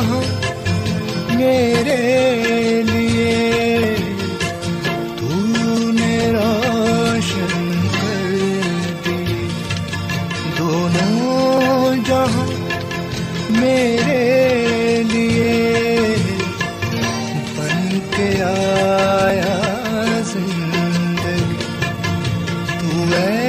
جہاں میرے لیے تو نے روشن کر دی۔ دونوں جہاں میرے لیے بن کے آیا زندگی۔ تو اے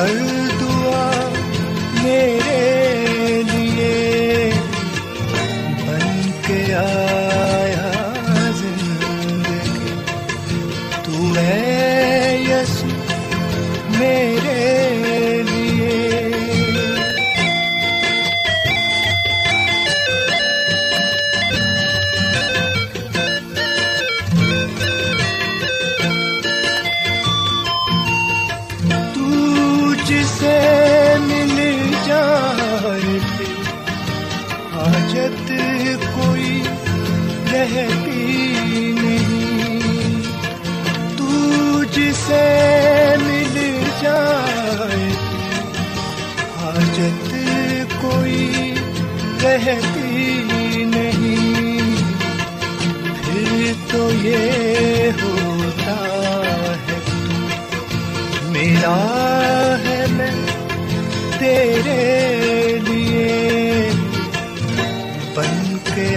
کر تو یہ ہوتا ہے۔ میرا ہے میں تیرے لیے۔ بن کے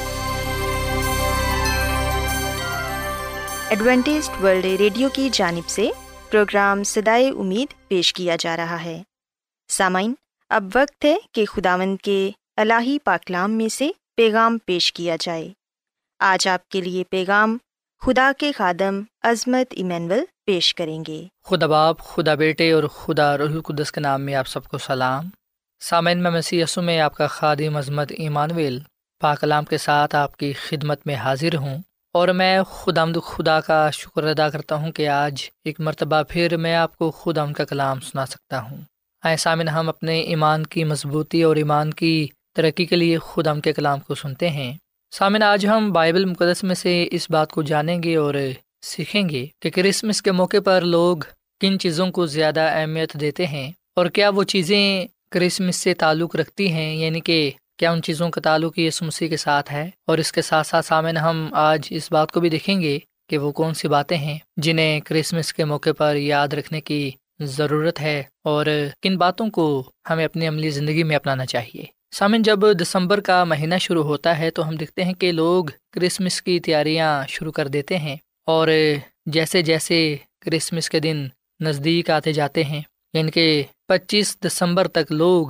Adventist world radio کی جانب سے پروگرام سدائے امید پیش کیا جا رہا ہے۔ سامعین، اب وقت ہے کہ خداوند کے الہی پاکلام میں سے پیغام پیش کیا جائے۔ آج آپ کے لیے پیغام خدا کے خادم عظمت ایمینول پیش کریں گے۔ خدا باپ، خدا بیٹے اور خدا رح القدس کے نام میں آپ سب کو سلام۔ سامعین، میں مسی میں آپ کا خادم عظمت ایمانویل پاکلام کے ساتھ آپ کی خدمت میں حاضر ہوں۔ اور میں خدا آمد خدا کا شکر ادا کرتا ہوں کہ آج ایک مرتبہ پھر میں آپ کو خدا ان کا کلام سنا سکتا ہوں۔ آئے سامن ہم اپنے ایمان کی مضبوطی اور ایمان کی ترقی کے لیے خدا کے کلام کو سنتے ہیں۔ سامن آج ہم بائبل مقدس میں سے اس بات کو جانیں گے اور سیکھیں گے کہ کرسمس کے موقع پر لوگ کن چیزوں کو زیادہ اہمیت دیتے ہیں اور کیا وہ چیزیں کرسمس سے تعلق رکھتی ہیں یعنی کہ کیا ان چیزوں کا تعلق یس مسیح کے ساتھ ہے؟ اور اس کے ساتھ ساتھ سامن، ہم آج اس بات کو بھی دیکھیں گے کہ وہ کون سی باتیں ہیں جنہیں کرسمس کے موقع پر یاد رکھنے کی ضرورت ہے اور کن باتوں کو ہمیں اپنی عملی زندگی میں اپنانا چاہیے۔ سامن، جب دسمبر کا مہینہ شروع ہوتا ہے تو ہم دیکھتے ہیں کہ لوگ کرسمس کی تیاریاں شروع کر دیتے ہیں اور جیسے جیسے کرسمس کے دن نزدیک آتے جاتے ہیں یعنی کہ پچیس دسمبر تک لوگ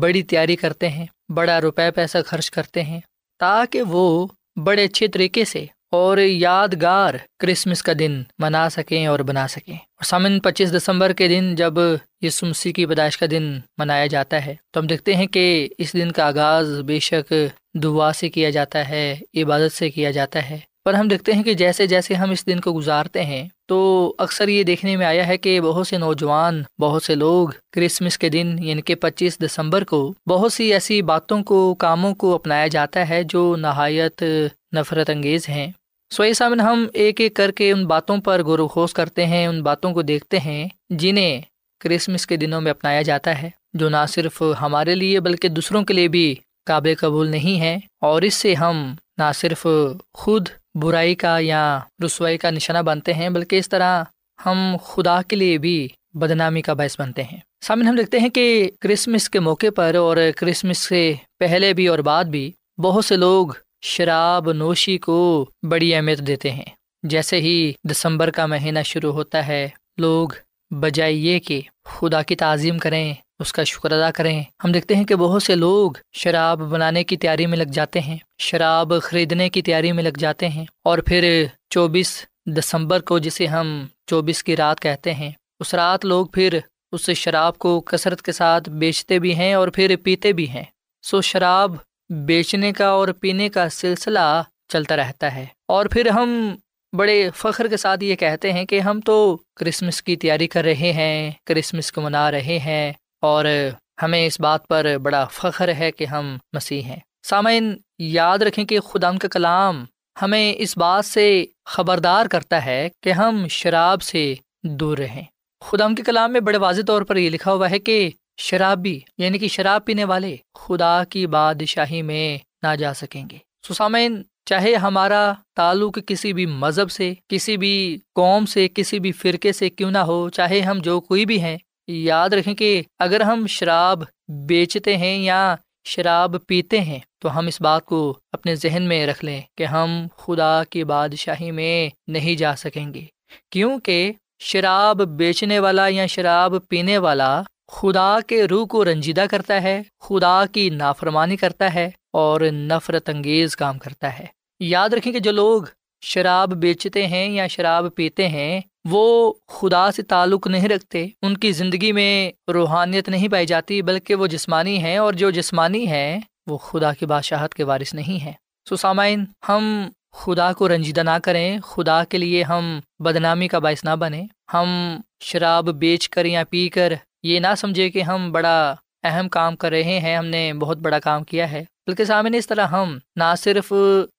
بڑی تیاری کرتے ہیں۔ بڑا روپے پیسہ خرچ کرتے ہیں تاکہ وہ بڑے اچھے طریقے سے اور یادگار کرسمس کا دن منا سکیں اور بنا سکیں۔ اور سامن پچیس دسمبر کے دن جب یہ مسیح کی پیدائش کا دن منایا جاتا ہے، تو ہم دیکھتے ہیں کہ اس دن کا آغاز بے شک دعا سے کیا جاتا ہے، عبادت سے کیا جاتا ہے۔ پر ہم دیکھتے ہیں کہ جیسے جیسے ہم اس دن کو گزارتے ہیں، تو اکثر یہ دیکھنے میں آیا ہے کہ بہت سے نوجوان، بہت سے لوگ کرسمس کے دن یعنی کہ پچیس دسمبر کو بہت سی ایسی باتوں کو، کاموں کو اپنایا جاتا ہے جو نہایت نفرت انگیز ہیں۔ سو سامن، ہم ایک ایک کر کے ان باتوں پر غور و خوش کرتے ہیں، ان باتوں کو دیکھتے ہیں جنہیں کرسمس کے دنوں میں اپنایا جاتا ہے، جو نہ صرف ہمارے لیے بلکہ دوسروں کے لیے بھی قابل قبول نہیں ہے اور اس سے ہم نہ صرف خود برائی کا یا رسوائی کا نشانہ بنتے ہیں، بلکہ اس طرح ہم خدا کے لیے بھی بدنامی کا باعث بنتے ہیں۔ سامنے ہم دیکھتے ہیں کہ کرسمس کے موقع پر اور کرسمس سے پہلے بھی اور بعد بھی بہت سے لوگ شراب نوشی کو بڑی اہمیت دیتے ہیں۔ جیسے ہی دسمبر کا مہینہ شروع ہوتا ہے، لوگ بجائے یہ کہ خدا کی تعظیم کریں اس کا شکر ادا کریں۔ ہم دیکھتے ہیں کہ بہت سے لوگ شراب بنانے کی تیاری میں لگ جاتے ہیں۔ شراب خریدنے کی تیاری میں لگ جاتے ہیں۔ اور پھر چوبیس دسمبر کو جسے ہم چوبیس کی رات کہتے ہیں، اس رات لوگ پھر اس شراب کو کثرت کے ساتھ بیچتے بھی ہیں اور پھر پیتے بھی ہیں۔ سو شراب بیچنے کا اور پینے کا سلسلہ چلتا رہتا ہے۔ اور پھر ہم بڑے فخر کے ساتھ یہ کہتے ہیں کہ ہم تو کرسمس کی تیاری کر رہے ہیں، کرسمس کو منا رہے ہیں۔ اور ہمیں اس بات پر بڑا فخر ہے کہ ہم مسیح ہیں۔ سامعین، یاد رکھیں کہ خدا کا کلام ہمیں اس بات سے خبردار کرتا ہے کہ ہم شراب سے دور رہیں۔ خدا کے کلام میں بڑے واضح طور پر یہ لکھا ہوا ہے کہ شرابی یعنی کہ شراب پینے والے، خدا کی بادشاہی میں نہ جا سکیں گے۔ سسامین چاہے ہمارا تعلق کسی بھی مذہب سے، کسی بھی قوم سے، کسی بھی فرقے سے کیوں نہ ہو، چاہے ہم جو کوئی بھی ہیں یاد رکھیں کہ اگر ہم شراب بیچتے ہیں یا شراب پیتے ہیں، تو ہم اس بات کو اپنے ذہن میں رکھ لیں کہ ہم خدا کی بادشاہی میں نہیں جا سکیں گے۔ کیونکہ شراب بیچنے والا یا شراب پینے والا خدا کے روح کو رنجیدہ کرتا ہے، خدا کی نافرمانی کرتا ہے اور نفرت انگیز کام کرتا ہے۔ یاد رکھیں کہ جو لوگ شراب بیچتے ہیں یا شراب پیتے ہیں وہ خدا سے تعلق نہیں رکھتے، ان کی زندگی میں روحانیت نہیں پائی جاتی، بلکہ وہ جسمانی ہیں اور جو جسمانی ہے وہ خدا کی بادشاہت کے وارث نہیں ہے سو سامعین، ہم خدا کو رنجیدہ نہ کریں، خدا کے لیے ہم بدنامی کا باعث نہ بنے ہم شراب بیچ کر یا پی کر یہ نہ سمجھے کہ ہم بڑا اہم کام کر رہے ہیں، ہم نے بہت بڑا کام کیا ہے۔ بلکہ سامنے اس طرح ہم نہ صرف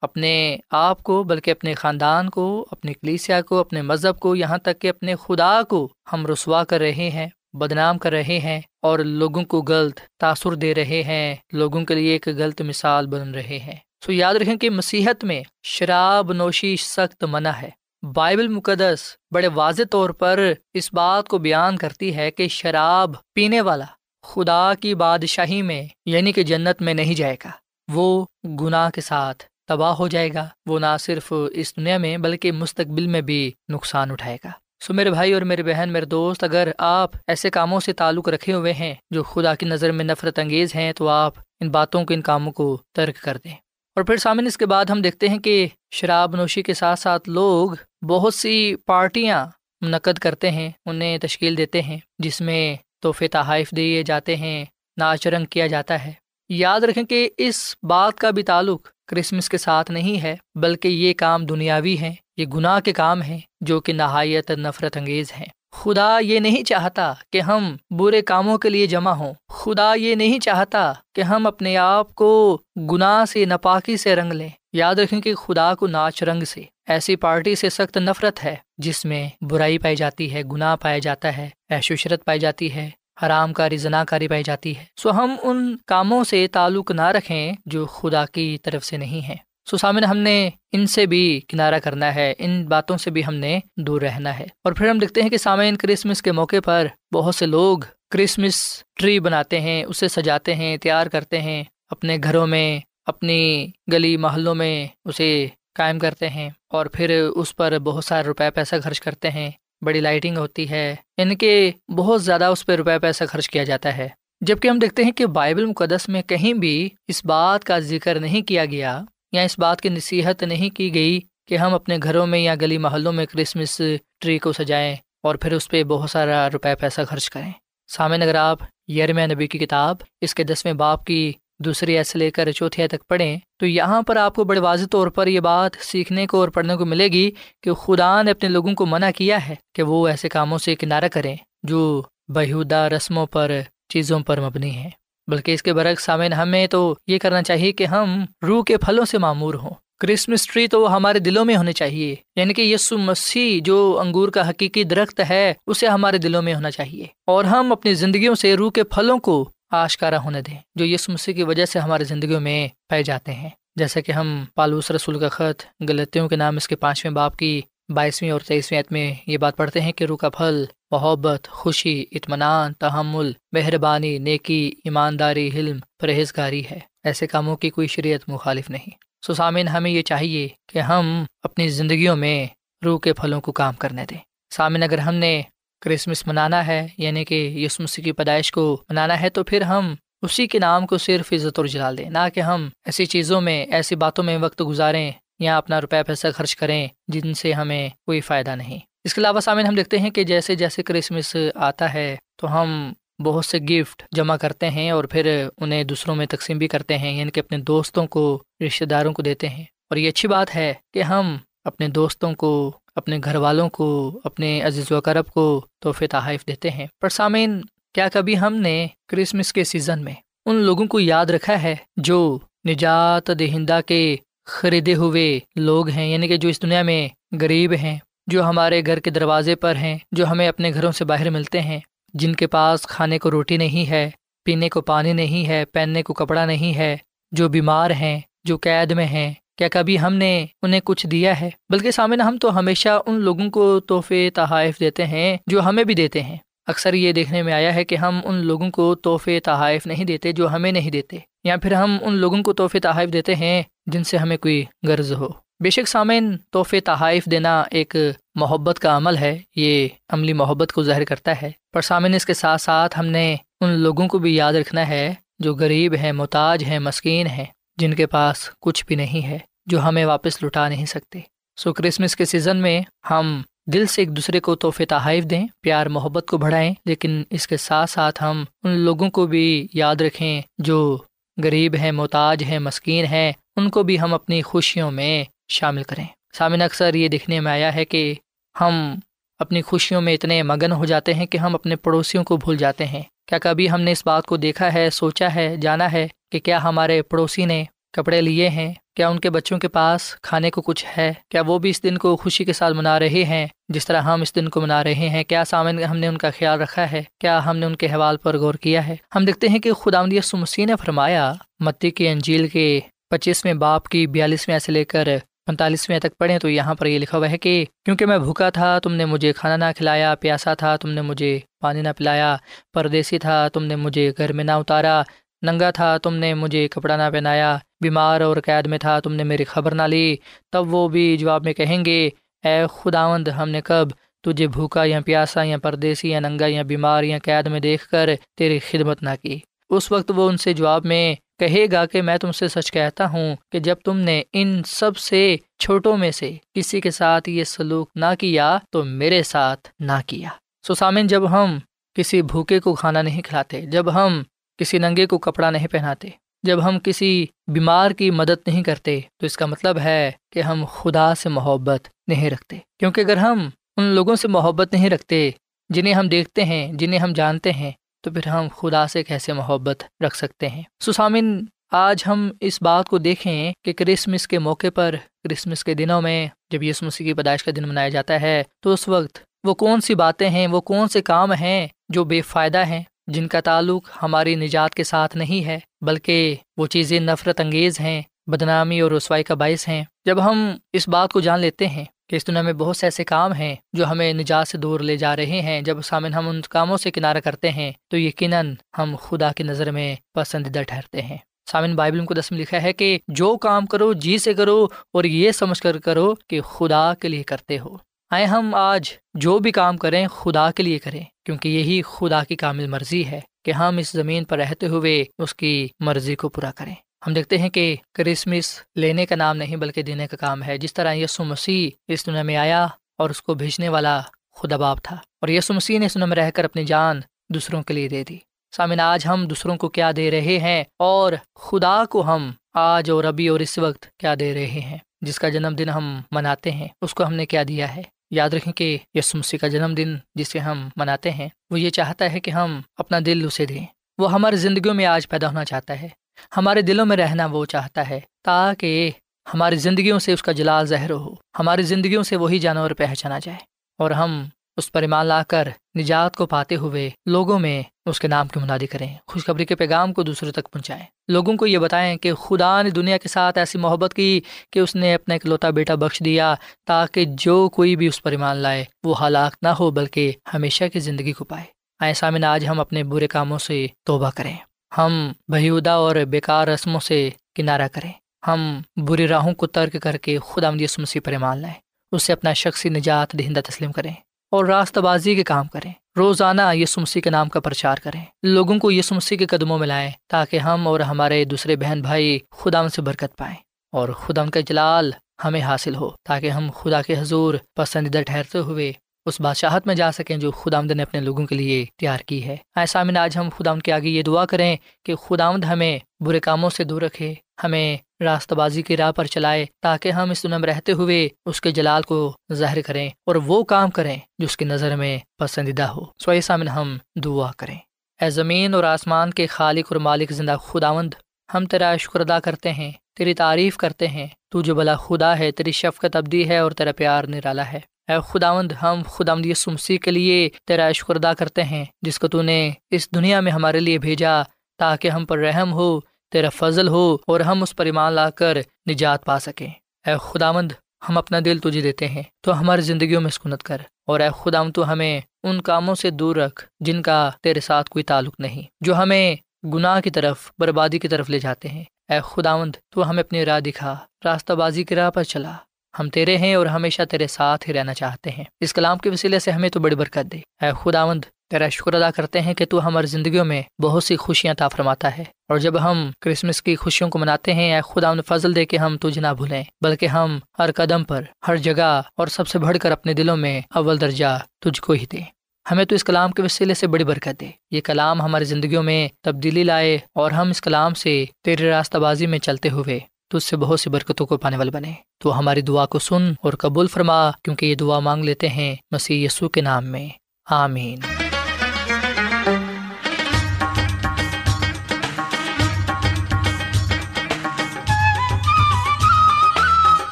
اپنے آپ کو، بلکہ اپنے خاندان کو، اپنے کلیسیا کو، اپنے مذہب کو، یہاں تک کہ اپنے خدا کو ہم رسوا کر رہے ہیں، بدنام کر رہے ہیں اور لوگوں کو غلط تاثر دے رہے ہیں، لوگوں کے لیے ایک غلط مثال بن رہے ہیں۔ سو یاد رکھیں کہ مسیحت میں شراب نوشی سخت منع ہے۔ بائبل مقدس بڑے واضح طور پر اس بات کو بیان کرتی ہے کہ شراب پینے والا خدا کی بادشاہی میں یعنی کہ جنت میں نہیں جائے گا۔ وہ گناہ کے ساتھ تباہ ہو جائے گا۔ وہ نہ صرف اس دنیا میں، بلکہ مستقبل میں بھی نقصان اٹھائے گا۔ سو میرے بھائی اور میرے بہن، میرے دوست، اگر آپ ایسے کاموں سے تعلق رکھے ہوئے ہیں جو خدا کی نظر میں نفرت انگیز ہیں، تو آپ ان باتوں کے ان کاموں کو ترک کر دیں۔ اور پھر سامنے اس کے بعد ہم دیکھتے ہیں کہ شراب نوشی کے ساتھ ساتھ لوگ بہت سی پارٹیاں منعقد کرتے ہیں، انہیں تشکیل دیتے ہیں، جس میں تحفے تحائف دیے جاتے ہیں ناچ رنگ کیا جاتا ہے۔ یاد رکھیں کہ اس بات کا بھی تعلق کرسمس کے ساتھ نہیں ہے، بلکہ یہ کام دنیاوی ہیں، یہ گناہ کے کام ہیں، جو کہ نہایت نفرت انگیز ہیں۔ خدا یہ نہیں چاہتا کہ ہم برے کاموں کے لیے جمع ہوں۔ خدا یہ نہیں چاہتا کہ ہم اپنے آپ کو گناہ سے نپاکی سے رنگ لیں۔ یاد رکھیں کہ خدا کو ناچ رنگ سے ایسی پارٹی سے سخت نفرت ہے جس میں برائی پائی جاتی ہے، گناہ پایا جاتا ہے ایشوشرت پائی جاتی ہے، حرام کاری زنا کاری پائی جاتی ہے۔ سو ہم ان کاموں سے تعلق نہ رکھیں جو خدا کی طرف سے نہیں ہے سو سامن ہم نے ان سے بھی کنارہ کرنا ہے، ان باتوں سے بھی ہم نے دور رہنا ہے۔ اور پھر ہم دیکھتے ہیں کہ سامعین کرسمس کے موقع پر بہت سے لوگ کرسمس ٹری بناتے ہیں، اسے سجاتے ہیں، تیار کرتے ہیں، اپنے گھروں میں، اپنی گلی محلوں میں اسے قائم کرتے ہیں۔ اور پھر اس پر بہت سارے روپے پیسہ خرچ کرتے ہیں۔ بڑی لائٹنگ ہوتی ہے۔ ان کے بہت زیادہ اس پہ روپے پیسہ خرچ کیا جاتا ہے۔ جبکہ ہم دیکھتے ہیں کہ بائبل مقدس میں کہیں بھی اس بات کا ذکر نہیں کیا گیا۔ یا اس بات کی نصیحت نہیں کی گئی کہ ہم اپنے گھروں میں یا گلی محلوں میں کرسمس ٹری کو سجائیں اور پھر اس پہ بہت سارا روپے پیسہ خرچ کریں۔ سامع اگر آپ یرم نبی کی کتاب اس کے دسویں باپ کی دوسری ایسے لے کر چوتھیا تک پڑھیں تو یہاں پر آپ کو بڑے واضح طور پر یہ بات سیکھنے کو اور پڑھنے کو ملے گی کہ خدا نے اپنے لوگوں کو منع کیا ہے کہ وہ ایسے کاموں سے کنارہ کریں جو بہودہ رسموں پر چیزوں پر مبنی ہیں۔ بلکہ اس کے برعکس سامعین، ہمیں تو یہ کرنا چاہیے کہ ہم روح کے پھلوں سے معمور ہوں۔ کرسمس ٹری تو ہمارے دلوں میں ہونے چاہیے یعنی کہ یسو مسیح جو انگور کا حقیقی درخت ہے، اسے ہمارے دلوں میں ہونا چاہیے۔ اور ہم اپنی زندگیوں سے روح کے پھلوں کو آشکارا ہونے دیں، جو یس مسیح کی وجہ سے ہماری زندگیوں میں پائے جاتے ہیں۔ جیسے کہ ہم پالوس رسول کا خط غلطیوں کے نام اس کے پانچویں باپ کی بائیسویں اور تیئیسویں عت میں یہ بات پڑھتے ہیں کہ روح کا پھل، محبت، خوشی، اطمینان، تحمل، مہربانی، نیکی، ایمانداری، حلم، پرہیزگاری ہے۔ ایسے کاموں کی کوئی شریعت مخالف نہیں۔ سسامین ہمیں یہ چاہیے کہ ہم اپنی زندگیوں میں روح کے پھلوں کو کام کرنے دیں۔ سامن اگر ہم نے کرسمس منانا ہے یعنی کہ یس مسیح کی پیدائش کو منانا ہے، تو پھر ہم اسی کے نام کو صرف عزت اور جلال دیں۔ نہ کہ ہم ایسی چیزوں میں، ایسی باتوں میں وقت گزاریں یا اپنا روپے پیسہ خرچ کریں جن سے ہمیں کوئی فائدہ نہیں۔ اس کے علاوہ سامنے ہم دیکھتے ہیں کہ جیسے جیسے کرسمس آتا ہے تو ہم بہت سے گفٹ جمع کرتے ہیں اور پھر انہیں دوسروں میں تقسیم بھی کرتے ہیں یعنی کہ اپنے دوستوں کو رشتے داروں کو دیتے ہیں۔ اور یہ اچھی بات ہے کہ ہم اپنے دوستوں کو، اپنے گھر والوں کو، اپنے عزیز و کرب کو تحفے تحائف دیتے ہیں۔ پر سامعین، کیا کبھی ہم نے کرسمس کے سیزن میں ان لوگوں کو یاد رکھا ہے جو نجات دہندہ کے خریدے ہوئے لوگ ہیں یعنی کہ جو اس دنیا میں غریب ہیں، جو ہمارے گھر کے دروازے پر ہیں، جو ہمیں اپنے گھروں سے باہر ملتے ہیں، جن کے پاس کھانے کو روٹی نہیں ہے، پینے کو پانی نہیں ہے، پہننے کو کپڑا نہیں ہے، جو بیمار ہیں، جو قید میں ہیں، کیا کبھی ہم نے انہیں کچھ دیا ہے؟ بلکہ سامنے ہم تو ہمیشہ ان لوگوں کو تحفے، تحائف دیتے ہیں، جو ہمیں بھی دیتے ہیں۔ اکثر یہ دیکھنے میں آیا ہے کہ ہم ان لوگوں کو تحفے تحائف نہیں دیتے جو ہمیں نہیں دیتے، یا پھر ہم ان لوگوں کو تحفے تحائف دیتے ہیں جن سے ہمیں کوئی غرض ہو۔ بے شک سامعین، تحفے تحائف دینا ایک محبت کا عمل ہے، یہ عملی محبت کو ظاہر کرتا ہے۔ پر سامعین، اس کے ساتھ ساتھ ہم نے ان لوگوں کو بھی یاد رکھنا ہے جو غریب ہیں، محتاج ہیں، مسکین ہیں، جن کے پاس کچھ بھی نہیں ہے، جو ہمیں واپس لٹا نہیں سکتے۔ سو کرسمس کے سیزن میں ہم دل سے ایک دوسرے کو تحفے تحائف دیں، پیار محبت کو بڑھائیں، لیکن اس کے ساتھ ساتھ ہم ان لوگوں کو بھی یاد رکھیں جو غریب ہیں، محتاج ہیں، مسکین ہیں، ان کو بھی ہم اپنی خوشیوں میں شامل کریں۔ سامن اکثر یہ دیکھنے میں آیا ہے کہ ہم اپنی خوشیوں میں اتنے مگن ہو جاتے ہیں کہ ہم اپنے پڑوسیوں کو بھول جاتے ہیں۔ کیا کبھی ہم نے اس بات کو دیکھا ہے، سوچا ہے، جانا ہے کہ کیا ہمارے پڑوسی نے کپڑے لیے ہیں؟ کیا ان کے بچوں کے پاس کھانے کو کچھ ہے؟ کیا وہ بھی اس دن کو خوشی کے ساتھ منا رہے ہیں؟ جس طرح ہم اس دن کو منا رہے ہیں، کیا سامن ہم نے ان کا خیال رکھا ہے؟ کیا ہم نے ان کے حوال پر غور کیا ہے؟ ہم دیکھتے ہیں کہ خدا مسیح نے فرمایا، متی کی انجیل کے پچیسویں باپ کی بیالیسویں سے لے کر پینتالیسویں تک پڑھیں تو یہاں پر یہ لکھا ہوا ہے کہ، کیونکہ میں بھوکا تھا، تم نے مجھے کھانا نہ کھلایا، پیاسا تھا، تم نے مجھے پانی نہ پلایا، پردیسی تھا، تم نے مجھے گھر میں نہ اتارا ننگا تھا، تم نے مجھے کپڑا نہ پہنایا، بیمار اور قید میں تھا، تم نے میری خبر نہ لی۔ تب وہ بھی جواب میں کہیں گے، اے خداوند، ہم نے کب تجھے بھوکا یا پیاسا یا پردیسی یا ننگا یا بیمار یا قید میں دیکھ کر تیری خدمت نہ کی۔ اس وقت وہ ان سے جواب میں کہے گا کہ میں تم سے سچ کہتا ہوں کہ جب تم نے ان سب سے چھوٹوں میں سے کسی کے ساتھ یہ سلوک نہ کیا تو میرے ساتھ نہ کیا۔ سسامن جب ہم کسی بھوکے کو کھانا نہیں کھلاتے، جب ہم کسی ننگے کو کپڑا نہیں پہناتے۔ جب ہم کسی بیمار کی مدد نہیں کرتے، تو اس کا مطلب ہے کہ ہم خدا سے محبت نہیں رکھتے۔ کیونکہ اگر ہم ان لوگوں سے محبت نہیں رکھتے جنہیں ہم دیکھتے ہیں، جنہیں ہم جانتے ہیں، تو پھر ہم خدا سے کیسے محبت رکھ سکتے ہیں؟ سسامن آج ہم اس بات کو دیکھیں کہ کرسمس کے موقع پر، کرسمس کے دنوں میں جب یس مسیح کی پیدائش کا دن منایا جاتا ہے، تو اس وقت وہ کون سی باتیں ہیں، وہ کون سے کام ہیں جو بے فائدہ ہیں؟ جن کا تعلق ہماری نجات کے ساتھ نہیں ہے، بلکہ وہ چیزیں نفرت انگیز ہیں، بدنامی اور رسوائی کا باعث ہیں۔ جب ہم اس بات کو جان لیتے ہیں کہ اس دنیا میں بہت سے ایسے کام ہیں جو ہمیں نجات سے دور لے جا رہے ہیں، جب سامن ہم ان کاموں سے کنارہ کرتے ہیں تو یقیناً ہم خدا کی نظر میں پسندیدہ ٹھہرتے ہیں۔ سامن بائبل کو دس میں لکھا ہے کہ جو کام کرو جی سے کرو اور یہ سمجھ کر کرو کہ خدا کے لیے کرتے ہو۔ آئے ہم آج جو بھی کام کریں خدا کے لیے کریں، کیونکہ یہی خدا کی کامل مرضی ہے کہ ہم اس زمین پر رہتے ہوئے اس کی مرضی کو پورا کریں۔ ہم دیکھتے ہیں کہ کرسمس لینے کا نام نہیں بلکہ دینے کا کام ہے۔ جس طرح یسو مسیح اس دنیا میں آیا اور اس کو بھیجنے والا خدا باپ تھا، اور یسو مسیح نے اس دنیا میں رہ کر اپنی جان دوسروں کے لیے دے دی۔ سامن آج ہم دوسروں کو کیا دے رہے ہیں؟ اور خدا کو ہم آج اور ابھی اور اس وقت کیا دے رہے ہیں؟ جس کا جنم دن ہم مناتے ہیں، اس کو ہم نے کیا دیا ہے؟ یاد رکھیں کہ یس مسیح کا جنم دن جسے ہم مناتے ہیں، وہ یہ چاہتا ہے کہ ہم اپنا دل اسے دیں۔ وہ ہماری زندگیوں میں آج پیدا ہونا چاہتا ہے۔ ہمارے دلوں میں رہنا وہ چاہتا ہے تاکہ ہماری زندگیوں سے اس کا جلال زہر ہو، ہماری زندگیوں سے وہی جانور پہچانا جائے۔ اور ہم اس پر ایمان لا کر نجات کو پاتے ہوئے لوگوں میں اس کے نام کی منادی کریں، خوشخبری کے پیغام کو دوسروں تک پہنچائیں۔ لوگوں کو یہ بتائیں کہ خدا نے دنیا کے ساتھ ایسی محبت کی کہ اس نے اپنا اکلوتا بیٹا بخش دیا تاکہ جو کوئی بھی اس پر ایمان لائے، وہ ہلاک نہ ہو بلکہ ہمیشہ کی زندگی کو پائے۔ آئے سامن آج ہم اپنے برے کاموں سے توبہ کریں۔ ہم بہودہ اور بیکار رسموں سے کنارہ کریں۔ ہم بری راہوں کو ترک کر کے خدا مدیس مسیح پر ایمان لائیں۔ اس سے اپنا شخصی نجات دہندہ تسلیم کریں اور راستہ بازی کے کام کریں۔ روزانہ یسو مسیح کے نام کا پرچار کریں۔ لوگوں کو یسو مسیح کے قدموں میں لائیں تاکہ ہم اور ہمارے دوسرے بہن بھائی خدا سے برکت پائیں اور خدا کا جلال ہمیں حاصل ہو تاکہ ہم خدا کے حضور پسندیدہ ٹھہرتے ہوئے اس بادشاہت میں جا سکیں جو خدا آمد نے اپنے لوگوں کے لیے تیار کی ہے۔ ایسا میں آج ہم خدا کے آگے یہ دعا کریں کہ خدا آمد ہمیں برے کاموں سے دور رکھے ہمیں راستہ بازی کی راہ پر چلائے تاکہ ہم اس دنیا میں رہتے ہوئے اس کے جلال کو ظاہر کریں اور وہ کام کریں جو اس کی نظر میں پسندیدہ ہو۔ سو ایسا میں ہم دعا کریں۔ اے زمین اور آسمان کے خالق اور مالک زندہ خداوند، ہم تیرا شکر ادا کرتے ہیں، تیری تعریف کرتے ہیں۔ تو جو بلا خدا ہے، تیری شفقت ابدی ہے اور تیرا پیار نرالا ہے۔ اے خداوند، ہم خدا سمسی کے لیے تیرا شکر ادا کرتے ہیں، جس کو تو نے اس دنیا میں ہمارے لیے بھیجا تاکہ ہم پر رحم ہو تیرا فضل ہو اور ہم اس پر ایمان لا کر نجات پا سکیں۔ اے خداوند، ہم اپنا دل تجھے دیتے ہیں، تو ہماری زندگیوں میں سکونت کر۔ اور اے خدا تو ہمیں ان کاموں سے دور رکھ جن کا تیرے ساتھ کوئی تعلق نہیں، جو ہمیں گناہ کی طرف، بربادی کی طرف لے جاتے ہیں۔ اے خداوند، تو ہمیں اپنی راہ دکھا، راستہ بازی کی راہ پر چلا۔ ہم تیرے ہیں اور ہمیشہ تیرے ساتھ ہی رہنا چاہتے ہیں۔ اس کلام کے وسیلے سے ہمیں تو بڑی برکت دے۔ اے خداوند تیرا شکر ادا کرتے ہیں کہ تو ہماری زندگیوں میں بہت سی خوشیاں تا فرماتا ہے۔ اور جب ہم کرسمس کی خوشیوں کو مناتے ہیں، اے خدا ان فضل دے کے ہم تجھ نہ بھولیں، بلکہ ہم ہر قدم پر، ہر جگہ اور سب سے بڑھ کر اپنے دلوں میں اول درجہ تجھ کو ہی دیں۔ ہمیں تو اس کلام کے وسیلے سے بڑی برکت دے۔ یہ کلام ہماری زندگیوں میں تبدیلی لائے اور ہم اس کلام سے تیرے راستہ بازی میں چلتے ہوئے تو اس سے بہت سی برکتوں کو پانے والے بنے۔ تو ہماری دعا کو سن اور قبول فرما، کیونکہ یہ دعا مانگ لیتے ہیں مسیح یسو کے نام میں۔ آمین۔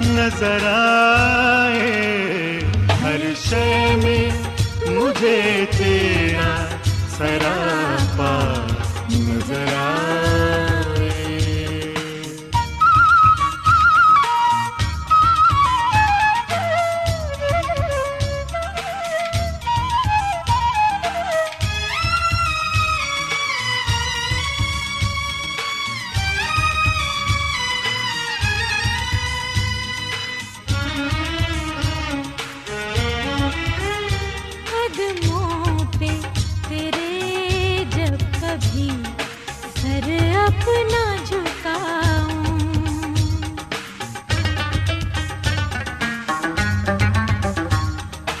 نظر آئے۔ ہر شے میں مجھے تیرا سرا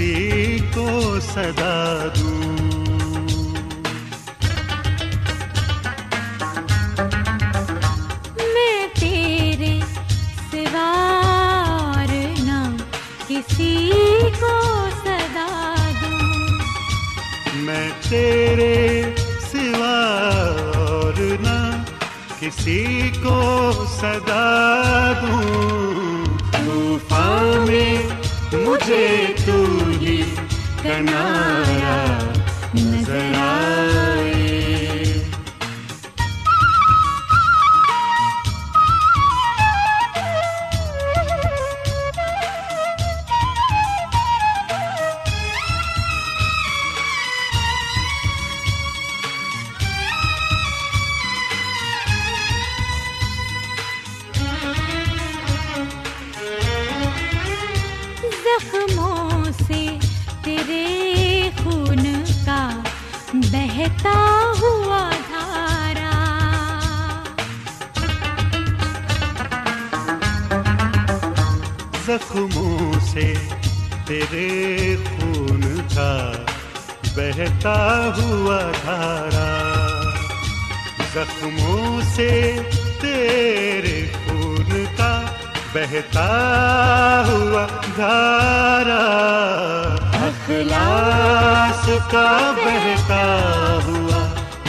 کسی کو صدا دوں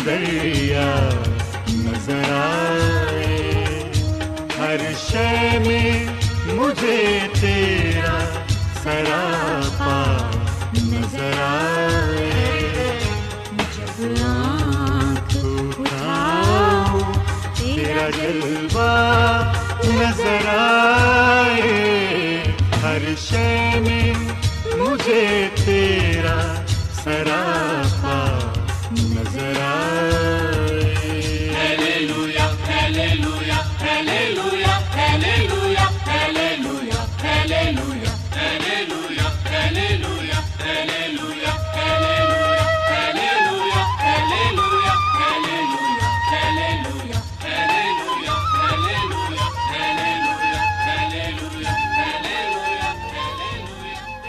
دریا نظر آئے۔ ہر شے میں مجھے تیرا سراپا نظر آئے۔ جب آنکھ اٹھاؤں، تیرا جلوہ نظر آئے۔ ہر شے میں مجھے تیرا سراپا